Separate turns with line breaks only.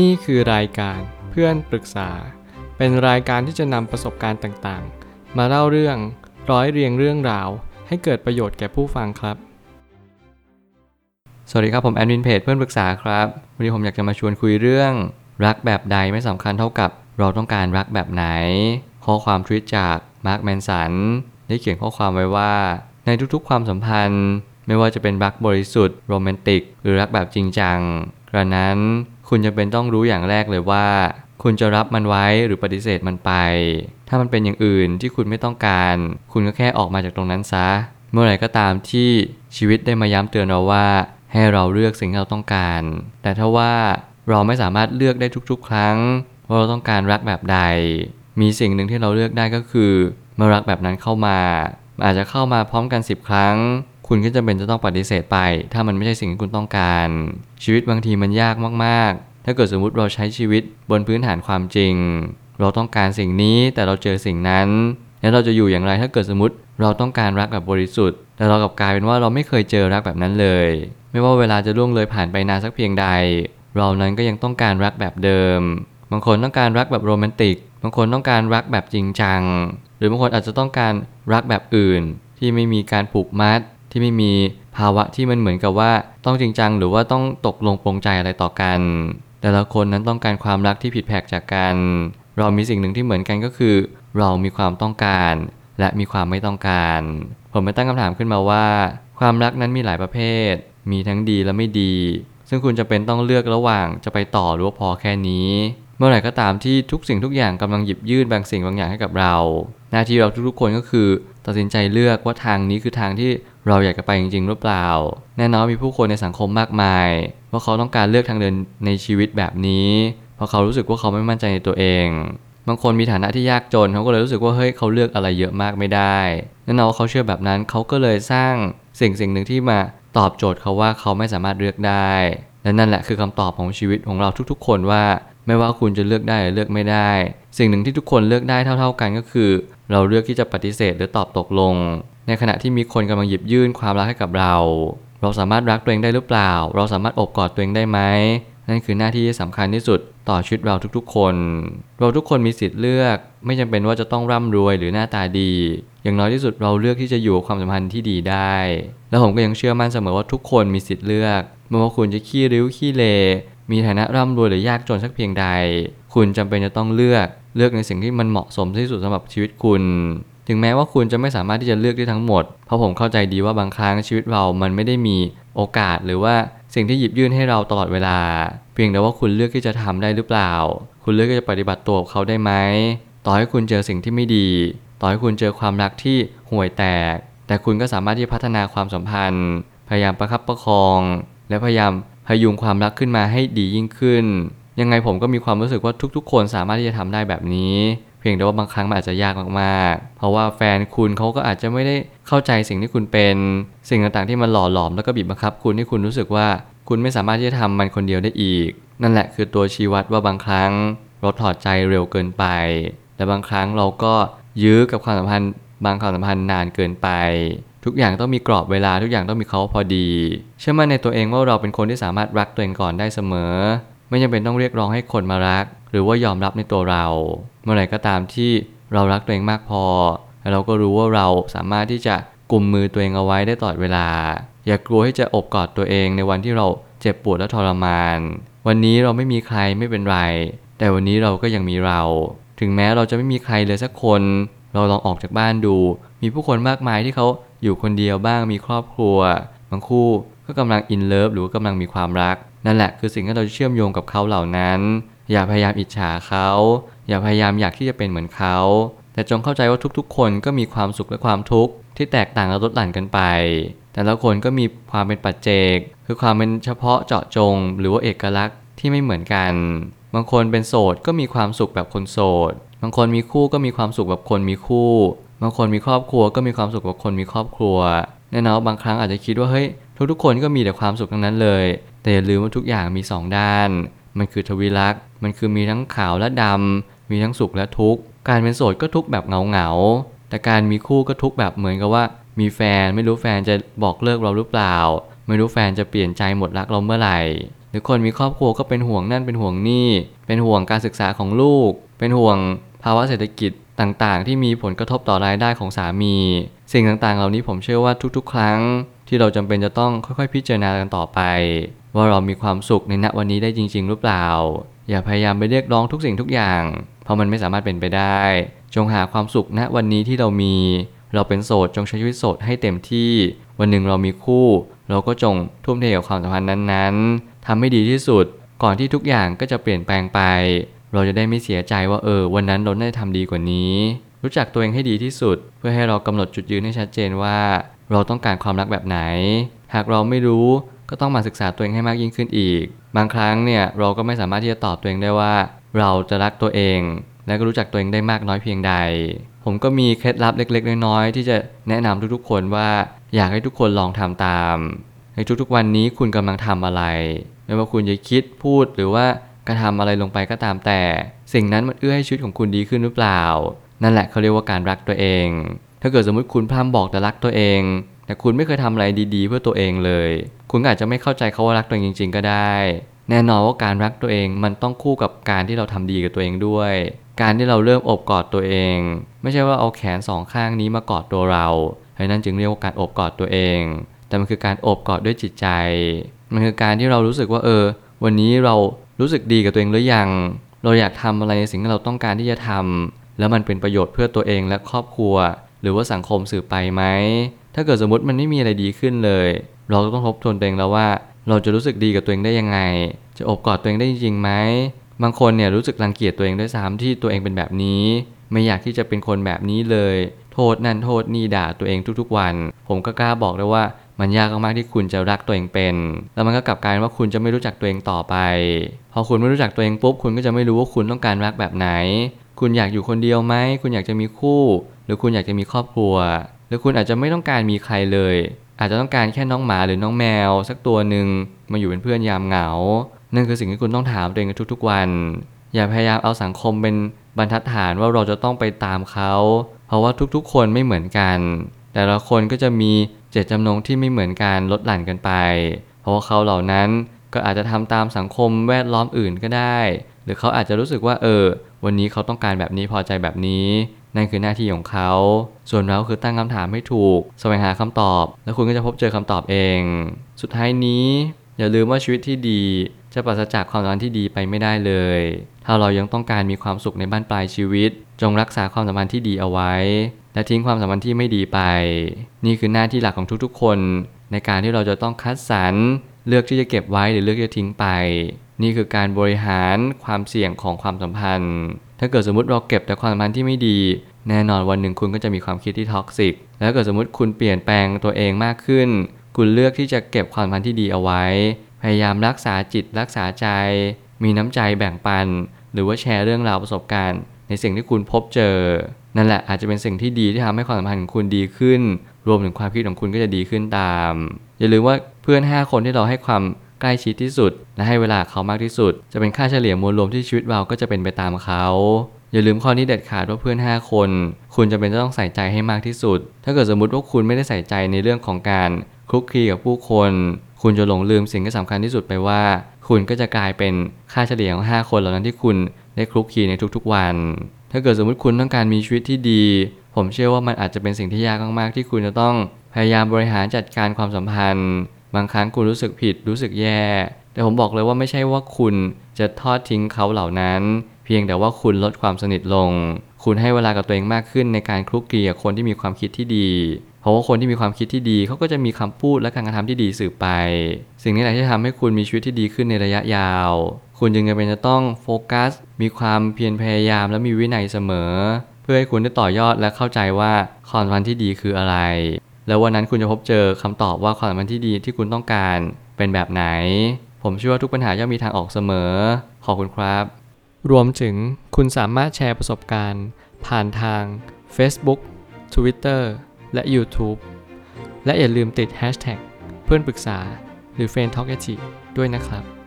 นี่คือรายการเพื่อนปรึกษา เป็นรายการที่จะนำประสบการณ์ต่างๆ มาเล่าเรื่องร้อยเรียงเรื่องราว ให้เกิดประโยชน์แก่ผู้ฟังครับ
สวัสดีครับผมแอดมินเพจเพื่อนปรึกษาครับวันนี้ผมอยากจะมาชวนคุยเรื่อง รักแบบใดไม่สำคัญเท่ากับเราต้องการรักแบบไหน ข้อความทวิตจากมาร์คแมนสันได้เขียนข้อความไว้ว่า ในทุกๆ ความสัมพันธ์ ไม่ว่าจะเป็นรักบริสุทธิ์โรแมนติก หรือรักแบบจริงจังกระนั้น คุณจะเป็นต้องรู้อย่างแรกเลยว่า คุณจะรับมันไว้หรือปฏิเสธมันไป ถ้ามันเป็นอย่างอื่นที่คุณไม่ต้องการ คุณก็แค่ออกมาจากตรงนั้นซะ เมื่อไหร่ก็ตามที่ชีวิตได้มาย้ำเตือนเราว่า ให้เราเลือกสิ่งที่เราต้องการ แต่ถ้าว่าเราไม่สามารถเลือกได้ทุกๆ ครั้งว่าเราต้องการรักแบบใด มีสิ่งหนึ่งที่เราเลือกได้ก็คือ เมื่อรักแบบนั้นเข้ามา อาจจะเข้ามาพร้อมกัน 10 ครั้ง คุณก็จะเป็นจะต้องปฏิเสธไป ถ้ามันไม่ใช่สิ่งที่คุณต้องการ ชีวิตบางทีมันยากมากๆ ถ้าเกิดสมมุติเราใช้ชีวิตบนพื้นฐานความจริง เราต้องการสิ่งนี้แต่เราเจอสิ่งนั้นแล้วเราจะอยู่อย่างไรถ้าเกิดสมมติเราต้องการรักแบบบริสุทธิ์ แต่เรากลับกลายเป็นว่าเราไม่เคยเจอรักแบบนั้นเลย ไม่ว่าเวลาจะล่วงเลยผ่านไปนานสักเพียงใด เรานั้นก็ยังต้องการรักแบบเดิม บางคนต้องการรักแบบโรแมนติก บางคนต้องการรักแบบจริงจัง หรือบางคนอาจจะต้องการรักแบบอื่น ที่ไม่มีการผูกมัด ที่ไม่มีภาวะที่มันเหมือนกับว่าต้องจริงจัง หรือว่าต้องตกลงปรงใจอะไรต่อกัน แต่ละคนนั้นต้องการความรักที่ผิดแผกจากกัน เรามีสิ่งหนึ่งที่เหมือนกันก็คือ เรามีความต้องการ และมีความไม่ต้องการ ผมไปตั้งคำถามขึ้นมาว่า ความรักนั้นมีหลายประเภท มีทั้งดีและไม่ดี ซึ่งคุณจะเป็นต้องเลือกระหว่างจะไปต่อหรือว่าพอแค่นี้เมื่อไหร่ก็ตามที่ทุกสิ่งทุกอย่างกำลังหยิบยื่นบางสิ่งบางอย่างให้กับเรา หน้าที่เราทุกๆคนก็คือ ตัดสินใจเลือกว่าทางนี้คือทางที่เราอยากจะไปจริงๆหรือเปล่า แน่นอนมีผู้คนในสังคมมากมาย ว่าเขาต้องการเลือกทางเดินในชีวิตแบบนี้ เพราะเขารู้สึกว่าเขาไม่มั่นใจในตัวเอง บางคนมีฐานะที่ยากจนเขาก็เลยรู้สึกว่าเฮ้ยเขาเลือกอะไรเยอะมากไม่ได้แน่นอนว่าเขาเชื่อแบบนั้นเขาก็เลยสร้างสิ่งสิ่งหนึ่งที่มาตอบโจทย์เขาว่าเขาไม่สามารถเลือกได้และนั่นแหละคือคำตอบของชีวิตของเราทุกๆ คนว่า ไม่ว่าคุณจะเลือกได้หรือเลือกไม่ได้ สิ่งหนึ่งที่ทุกคนเลือกได้เท่า ๆกันก็คือ เราเลือกที่จะปฏิเสธหรือตอบตกลง ในขณะที่มีคนกำลังหยิบยื่นความรักให้กับเรา เราสามารถรักตัวเองได้หรือเปล่า เราสามารถอบกอดตัวเองได้ไหมนั่นคือหน้าที่ที่สำคัญที่สุดต่อชีวิตเราทุกๆ คน เราทุกคนมีสิทธิ์เลือก ไม่จำเป็นว่าจะต้องร่ำรวยหรือหน้าตาดี อย่างน้อยที่สุดเราเลือกที่จะอยู่กับความสัมพันธ์ที่ดีได้ แล้วผมก็ยังเชื่อมั่นเสมอว่าทุกคนมีสิทธิ์เลือก ไม่ว่าคุณจะขี้ริ้วขี้เล มีฐานะร่ำรวยหรือยากจนสักเพียงใด คุณจำเป็นจะต้องเลือกเลือกในสิ่งที่มันเหมาะสมที่สุดสำหรับชีวิตคุณ ถึงแม้ว่าคุณจะไม่สามารถที่จะเลือกได้ทั้งหมด เพราะผมเข้าใจดีว่าบางครั้งชีวิตเรา มันไม่ได้มีโอกาสหรือว่าสิ่งที่หยิบยื่นให้เราตลอดเวลา เพียงแต่ว่าคุณเลือกที่จะทำได้หรือเปล่า คุณเลือกที่จะปฏิบัติตัวกับเขาได้ไหม ต่อให้คุณเจอสิ่งที่ไม่ดี ต่อให้คุณเจอความรักที่ห่วยแตก แต่คุณก็สามารถที่พัฒนาความสัมพันธ์ พยายามประคับประคอง และพยายาม พยุงความรักขึ้นมาให้ดียิ่งขึ้น ยังไงผมก็มีความรู้สึกว่าทุกๆ คนสามารถที่จะทำได้แบบนี้ เพียงแต่ว่าบางครั้งมันอาจจะยากมากๆ เพราะว่าแฟนคุณเขาก็อาจจะไม่ได้เข้าใจสิ่งที่คุณเป็น สิ่งต่างๆที่มันหล่อหลอมแล้วก็บีบบังคับ คุณให้คุณรู้สึกว่าคุณไม่สามารถที่จะทำมันคนเดียวได้อีก นั่นแหละคือตัวชี้วัดว่าบางครั้งเราถอดใจเร็วเกินไปแต่บางครั้งเราก็ยื้อกับความสัมพันธ์ บางความสัมพันธ์นานเกินไป ทุกอย่างต้องมีกรอบเวลาทุกอย่างต้องมีเขาพอดี เชื่อมั่นในตัวเองว่าเราเป็นคนที่สามารถรักตัวเองก่อนได้เสมอ ไม่จำเป็นต้องเรียกร้องให้คนมารัก หรือว่ายอมรับในตัวเรา เมื่อไหร่ก็ตามที่เรารักตัวเองมากพอแล้วเราก็รู้ว่าเราสามารถที่จะกุมมือตัวเองเอาไว้ได้ตลอดเวลา อย่ากลัวที่จะอบกอดตัวเองในวันที่เราเจ็บปวดและทรมาน วันนี้เราไม่มีใครไม่เป็นไร แต่วันนี้เราก็ยังมีเรา ถึงแม้เราจะไม่มีใครเลยสักคน เราลองออกจากบ้านดู มีผู้คนมากมายที่เขา อยู่คนเดียวบ้างมีครอบครัว บางคู่ก็กำลังอินเลิฟหรือว่ากำลังมีความรัก นั่นแหละคือสิ่งที่เราเชื่อมโยงกับเขาเหล่านั้น อย่าพยายามอิจฉาเขา อย่าพยายามอยากที่จะเป็นเหมือนเขา แต่จงเข้าใจว่าทุกๆ คนก็มีความสุขและความทุกข์ที่แตกต่างและลดหลั่นกันไป แต่ละคนก็มีความเป็นปัจเจก คือความเป็นเฉพาะเจาะจง หรือว่าเอกลักษณ์ที่ไม่เหมือนกัน บางคนเป็นโสดก็มีความสุขแบบคนโสด บางคนมีคู่ก็มีความสุขแบบคนมีคู่ บางคนมีครอบครัวก็มีความสุขแบบคนมีครอบครัวแน่นอนบางครั้งอาจจะคิดว่าเฮ้ยทุกๆคนก็มีแต่ความสุขทั้งนั้นเลย แต่อย่าลืมว่าทุกอย่างมีสองด้าน มันคือทวิลักษ์มันคือมีทั้งขาวและดำมีทั้งสุขและทุกข์การเป็นโสดก็ทุกข์แบบเหงาๆแต่การมีคู่ก็ทุกข์แบบเหมือนกับว่า มีแฟนไม่รู้แฟนจะบอกเลิกเราหรือเปล่า ไม่รู้แฟนจะเปลี่ยนใจหมดรักเราเมื่อไหร่ หรือคนมีครอบครัวก็เป็นห่วงนั่นเป็นห่วงนี่ เป็นห่วงการศึกษาของลูก เป็นห่วงภาวะเศรษฐกิจต่างๆ ที่มีผลกระทบต่อรายได้ของสามี สิ่งต่างๆ เหล่านี้ผมเชื่อว่าทุกๆ ครั้ง ที่เราจำเป็นจะต้องค่อยๆ พิจารณากันต่อไป ว่าเรามีความสุขในณวันนี้ได้จริง ๆ หรือเปล่า อย่าพยายามไปเรียกร้องทุกสิ่งทุกอย่าง เพราะมันไม่สามารถเป็นไปได้ จงหาความสุขณวันนี้ที่เรามี เราเป็นโสดจงใช้ชีวิตโสดให้เต็มที่ วันหนึ่งเรามีคู่ เราก็จงทุ่มเทกับความสัมพันธ์นั้นๆทำให้ดีที่สุด ก่อนที่ทุกอย่างก็จะเปลี่ยนแปลงไป เราจะได้ไม่เสียใจว่าเออ วันนั้นเราได้ทำดีกว่านี้ รู้จักตัวเองให้ดีที่สุด เพื่อให้เรากำหนดจุดยืนให้ชัดเจนว่า เราต้องการความรักแบบไหน หากเราไม่รู้ก็ต้องมาศึกษาตัวเองให้มากยิ่งขึ้นอีก บางครั้งเนี่ยเราก็ไม่สามารถที่จะตอบตัวเองได้ว่า เราจะรักตัวเอง และก็รู้จักตัวเองได้มากน้อยเพียงใด ผมก็มีเคล็ดลับเล็ก ๆ น้อยๆที่จะแนะนำทุกๆ คนว่าอยากให้ทุกคนลองทำตาม ในทุกๆวันนี้คุณกำลังทำอะไร ไม่ว่าคุณจะคิดพูดหรือว่า กระทำอะไรลงไปก็ตามแต่ สิ่งนั้นมันเอื้อให้ชีวิตของคุณดีขึ้นหรือเปล่า นั่นแหละเขาเรียกว่าการรักตัวเอง ถ้าเกิดสมมติคุณพร่ำบอกแต่รักตัวเอง แต่คุณไม่เคยทำอะไรดีๆ เพื่อตัวเองเลย คุณอาจจะไม่เข้าใจเขาว่ารักตัวเองจริง ๆ ก็ได้ แน่นอนว่าการรักตัวเองมันต้องคู่กับการที่เราทำดีกับตัวเองด้วย การที่เราเริ่มอบกอดตัวเอง ไม่ใช่ว่าเอาแขนสองข้างนี้มากอดตัวเราเพราะนั้นจึงเรียกว่าการอบกอดตัวเอง แต่มันคือการอบกอดด้วยจิตใจ มันคือการที่เรารู้สึกว่าเออ วันนี้เรา รู้สึกดีกับตัวเองหรือยัง เราอยากทำอะไรในสิ่งที่เราต้องการที่จะทำแล้วมันเป็นประโยชน์เพื่อตัวเองและครอบครัว หรือว่าสังคมสืบไปไหม ถ้าเกิดสมมติมันไม่มีอะไรดีขึ้นเลย เราต้องทบทวนตัวเองแล้วว่า เราจะรู้สึกดีกับตัวเองได้ยังไง จะอบกอดตัวเองได้จริงไหม บางคนเนี่ยรู้สึกรังเกียจตัวเองด้วยซ้ำที่ตัวเองเป็นแบบนี้ ไม่อยากที่จะเป็นคนแบบนี้เลย โทษนั่นโทษนี่ด่าตัวเองทุกๆวัน ผมก็กล้าบอกเลยว่า มันยากมากๆที่คุณจะรักตัวเองเป็น แล้วมันก็กลับกลายว่าคุณจะไม่รู้จักตัวเองต่อไป พอคุณไม่รู้จักตัวเองปุ๊บคุณก็จะไม่รู้ว่าคุณต้องการรักแบบไหน คุณอยากอยู่คนเดียวไหมคุณอยากจะมีคู่ หรือคุณอยากจะมีครอบครัว หรือคุณอาจจะไม่ต้องการมีใครเลย อาจจะต้องการแค่น้องหมาหรือน้องแมว สักตัวหนึ่งมาอยู่เป็นเพื่อนยามเหงา นั่นคือสิ่งที่คุณต้องถามตัวเองทุกๆวัน อย่าพยายามเอาสังคมเป็นบรรทัดฐานว่าเราจะต้องไปตามเขา เพราะว่าทุกๆ คนไม่เหมือนกัน แต่ละคนก็จะมี เจตจำนงที่ไม่เหมือนกันลดหลั่นกันไป เพราะว่าเขาเหล่านั้นก็อาจจะทำตามสังคมแวดล้อมอื่นก็ได้ หรือเขาอาจจะรู้สึกว่าเออ วันนี้เขาต้องการแบบนี้พอใจแบบนี้ นั่นคือหน้าที่ของเขา ส่วนเราคือตั้งคำถามให้ถูกแสวงหาคำตอบ แล้วคุณก็จะพบเจอคำตอบเอง สุดท้ายนี้ อย่าลืมว่าชีวิตที่ดี จะปราศจากความสัมพันธ์ที่ดีไปไม่ได้เลย ถ้าเรายังต้องการมีความสุขในบ้านปลายชีวิต จงรักษาความสัมพันธ์ที่ดีเอาไว้ และทิ้งความสัมพันธ์ที่ไม่ดีไป นี่คือหน้าที่หลักของทุกๆ คน ในการที่เราจะต้องคัดสรรเลือกที่จะเก็บไว้หรือเลือกที่จะทิ้งไป นี่คือการบริหารความเสี่ยงของความสัมพันธ์ ถ้าเกิดสมมติเราเก็บแต่ความสัมพันธ์ที่ไม่ดี แน่นอนวันหนึ่งคุณก็จะมีความคิดที่ท็อกซิกแล้วเกิดสมมติคุณเปลี่ยนแปลงตัวเองมากขึ้น คุณเลือกที่จะเก็บความสัมพันธ์ที่ดีเอาไว้ พยายามรักษาจิตรักษาใจ มีน้ำใจแบ่งปัน หรือว่าแชร์เรื่องราวประสบการณ์ ในสิ่งที่คุณพบเจอ นั่นแหละอาจจะเป็นสิ่งที่ดีที่ทำให้ความสัมพันธ์ของคุณดีขึ้น รวมถึงความคิดของคุณก็จะดีขึ้นตาม อย่าลืมว่าเพื่อน 5 คนที่เราให้ความใกล้ชิดที่สุด และให้เวลาเขามากที่สุด จะเป็นค่าเฉลี่ยมวลรวมที่ชีวิตเราก็จะเป็นไปตามเขาอย่าลืมข้อนี้เด็ดขาดว่าเพื่อน 5 คน คุณจะเป็นต้องใส่ใจให้มากที่สุด ถ้าเกิดสมมติว่าคุณไม่ได้ใส่ใจในเรื่องของการคลุกคลีกับผู้คน คุณจะหลงลืมสิ่งที่สำคัญที่สุดไปว่า คุณก็จะกลายเป็นค่าเฉลี่ยของ 5 คนเหล่านั้นที่คุณได้คลุกคลีในทุกๆวัน ถ้าเกิดสมมติคุณต้องการมีชีวิตที่ดี ผมเชื่อว่ามันอาจจะเป็นสิ่งที่ยากมากๆ ที่คุณจะต้องพยายามบริหารจัดการความสัมพันธ์ บางครั้งคุณรู้สึกผิดรู้สึกแย่ แต่ผมบอกเลยว่าไม่ใช่ว่าคุณจะทอดทิ้งเขาเหล่านั้น เพียงแต่ว่าคุณลดความสนิทลง คุณให้เวลากับตัวเองมากขึ้นในการคลุกคลีกับคนที่มีความคิดที่ดี เพราะว่าคนที่มีความคิดที่ดีเขาก็จะมีคำพูดและการกระทำที่ดีสืบไป สิ่งนี้แหละที่ทำให้คุณมีชีวิตที่ดีขึ้นในระยะยาว คุณจึงจำเป็นจะต้องโฟกัส มีความเพียรพยายามและมีวินัยเสมอ เพื่อให้คุณได้ต่อยอดและเข้าใจว่าความสัมพันธ์ที่ดีคืออะไร แล้ววันนั้นคุณจะพบเจอคำตอบว่าความสัมพันธ์ที่ดีที่คุณต้องการเป็นแบบไหน ผมเชื่อว่าทุกปัญหาย่อมมีทางออกเสมอ ขอบคุณครับ
รวมถึงคุณสามารถแชร์ประสบการณ์ ผ่านทาง Facebook Twitter และ YouTube และอย่าลืมติด Hashtag เพื่อนปรึกษาหรือ f r ร e n d t a l k ด้วยนะครับ